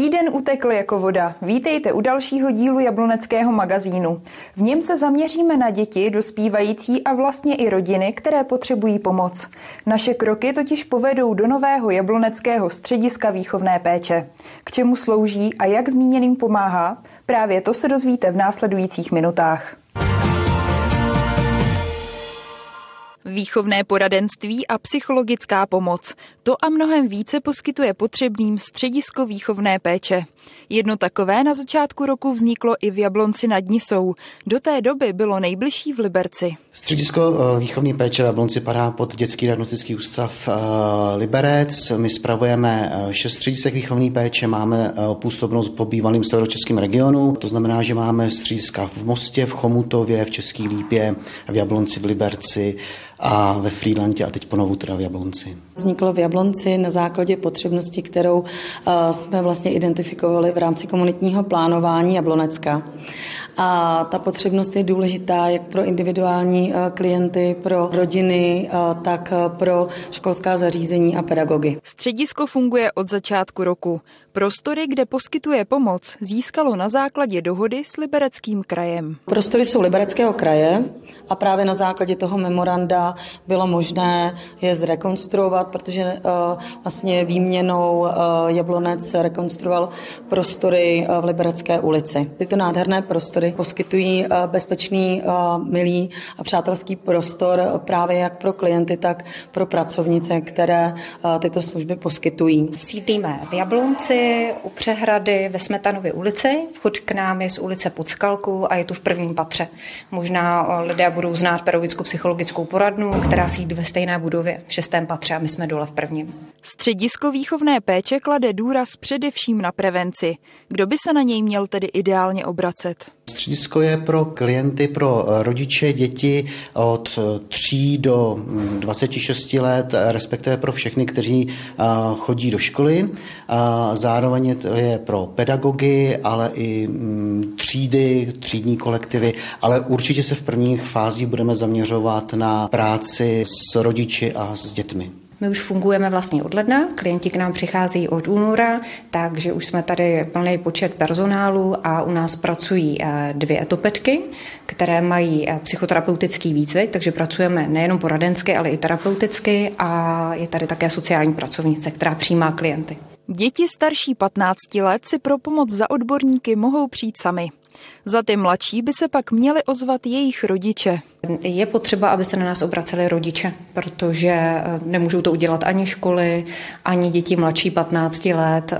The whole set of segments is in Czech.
Týden utekl jako voda. Vítejte u dalšího dílu Jabloneckého magazínu. V něm se zaměříme na děti, dospívající a vlastně i rodiny, které potřebují pomoc. Naše kroky totiž povedou do nového Jabloneckého střediska výchovné péče. K čemu slouží a jak zmíněným pomáhá? Právě to se dozvíte v následujících minutách. Výchovné poradenství a psychologická pomoc. To a mnohem více poskytuje potřebným středisko výchovné péče. Jedno takové na začátku roku vzniklo i v Jablonci nad Nisou. Do té doby bylo nejbližší v Liberci. Středisko eh, výchovní péče v Jablonci padá pod dětský diagnostický ústav eh, Liberec. My spravujeme eh, šest středisek výchovní péče, máme působnost po bývalým severočeském regionu, to znamená, že máme střediska v Mostě, v Chomutově, v České Lípě, v Jablonci, v Liberci a ve Frýlandě a teď ponovu teda v Jablonci. Vzniklo v Jablonci na základě potřebnosti, kterou jsme vlastně identifikovali v rámci komunitního plánování Jablonecka. A ta potřebnost je důležitá jak pro individuální eh, klienty, pro rodiny, eh, tak eh, pro školská zařízení a pedagogy. Středisko funguje od začátku roku. Prostory, kde poskytuje pomoc, získalo na základě dohody s Libereckým krajem. Prostory jsou Libereckého kraje a právě na základě toho memoranda bylo možné je zrekonstruovat, protože vlastně výměnou Jablonec rekonstruoval prostory v Liberecké ulici. Tyto nádherné prostory poskytují eh, bezpečný, eh, milý a přátelský prostor právě jak pro klienty, tak pro pracovnice, které eh, tyto služby poskytují. Sídlíme v Jablonci, u přehrady ve Smetanově ulici. Vchod k nám je z ulice Podskalku a je tu v prvním patře. Možná lidé budou znát pedagogickou psychologickou poradnu, která sídlí ve stejné budově v šestém patře a my jsme dole v prvním. Středisko výchovné péče klade důraz především na prevenci. Kdo by se na něj měl tedy ideálně obracet? Středisko je pro klienty, pro rodiče, děti od 3 do 26 mm, let, respektive pro všechny, kteří chodí do školy. Zároveň je pro pedagogy, ale i mm, třídy, třídní kolektivy, ale určitě se v prvních fázích budeme zaměřovat na práci s rodiči a s dětmi. My už fungujeme vlastně od ledna, klienti k nám přichází od února, takže už jsme tady plný počet personálu a u nás pracují eh, dvě etopetky, které mají eh, psychoterapeutický výcvik, takže pracujeme nejenom poradensky, ale i terapeuticky a je tady také sociální pracovnice, která přijímá klienty. Děti starší 15 let si pro pomoc za odborníky mohou přijít sami. Za ty mladší by se pak měli ozvat jejich rodiče. Je potřeba, aby se na nás obraceli rodiče, protože eh, nemůžou to udělat ani školy, ani děti mladší 15 let. Eh,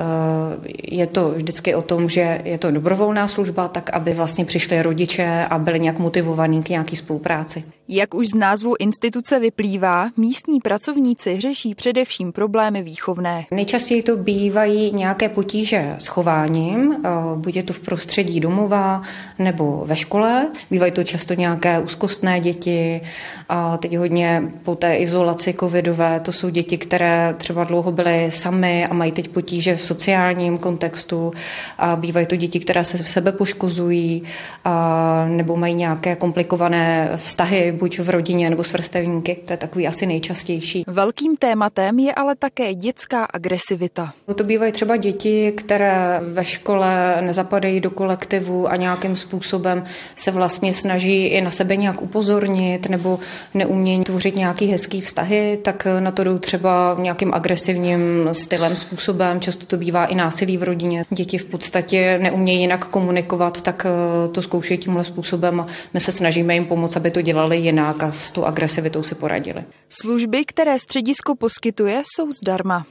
je to vždycky o tom, že je to dobrovolná služba, tak aby vlastně přišli rodiče a byli nějak motivovaní k nějaký spolupráci. Jak už z názvu instituce vyplývá, místní pracovníci řeší především problémy výchovné. Nejčastěji to bývají nějaké potíže s chováním, eh, bude to v prostředí domova nebo ve škole. Bývají to často nějaké úzkostné děti a teď hodně po té izolaci covidové, to jsou děti, které třeba dlouho byly samy a mají teď potíže v sociálním kontextu a bývají to děti, které se sebe poškozují a nebo mají nějaké komplikované vztahy buď v rodině nebo s vrstevníky. To je takový asi nejčastější. Velkým tématem je ale také dětská agresivita. No to bývají třeba děti, které ve škole nezapadají do kolektivu a nějakým způsobem se vlastně snaží i na sebe nějak upozornit nebo neumějí tvořit nějaký hezký vztahy, tak na to jdou třeba nějakým agresivním stylem, způsobem. Často to bývá i násilí v rodině. Děti v podstatě neumějí jinak komunikovat, tak to zkoušejí tímhle způsobem a my se snažíme jim pomoct, aby to dělali jinak a s tou agresivitou si poradili. Služby, které středisko poskytuje, jsou zdarma.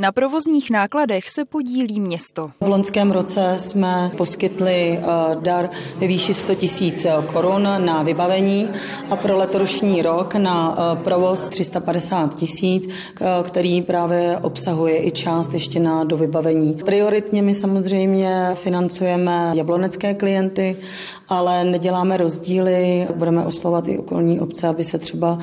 Na provozních nákladech se podílí město. V loňském roce jsme poskytli eh, dar výši 100 tisíc korun na vybavení a pro letošní rok na eh, provoz 350 tisíc, eh, který právě obsahuje i část ještě na dovybavení. Prioritně my samozřejmě financujeme jablonecké klienty, ale neděláme rozdíly. Budeme oslovat i okolní obce, aby se třeba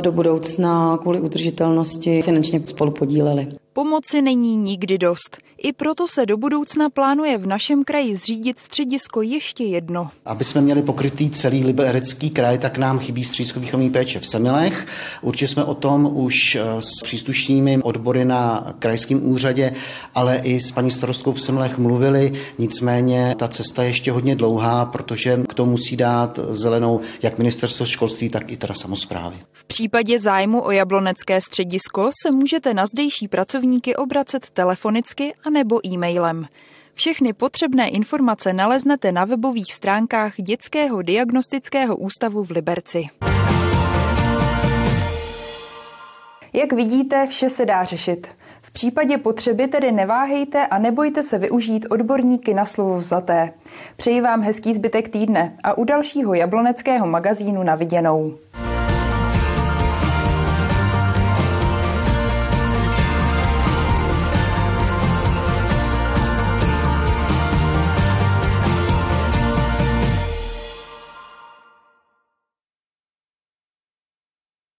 do budoucna kvůli udržitelnosti finančně spolu podíleli. Pomoci není nikdy dost. I proto se do budoucna plánuje v našem kraji zřídit středisko ještě jedno. Aby jsme měli pokrytý celý liberecký kraj, tak nám chybí střízkovýchovní péče v Semilech. Určitě jsme o tom už eh, s příslušnými odbory na krajském úřadě, ale i s paní starostkou v Semilech mluvili. Nicméně ta cesta je ještě hodně dlouhá, protože k tomu musí dát zelenou jak ministerstvo školství, tak i teda samozprávy. V případě zájmu o jablonecké středisko se můžete na zdejší pracovníky obracet telefonicky a nebo e-mailem. Všechny potřebné informace naleznete na webových stránkách Dětského diagnostického ústavu v Liberci. Jak vidíte, vše se dá řešit. V případě potřeby tedy neváhejte a nebojte se využít odborníky na slovo vzaté. Přeji vám hezký zbytek týdne a u dalšího jabloneckého magazínu na viděnou.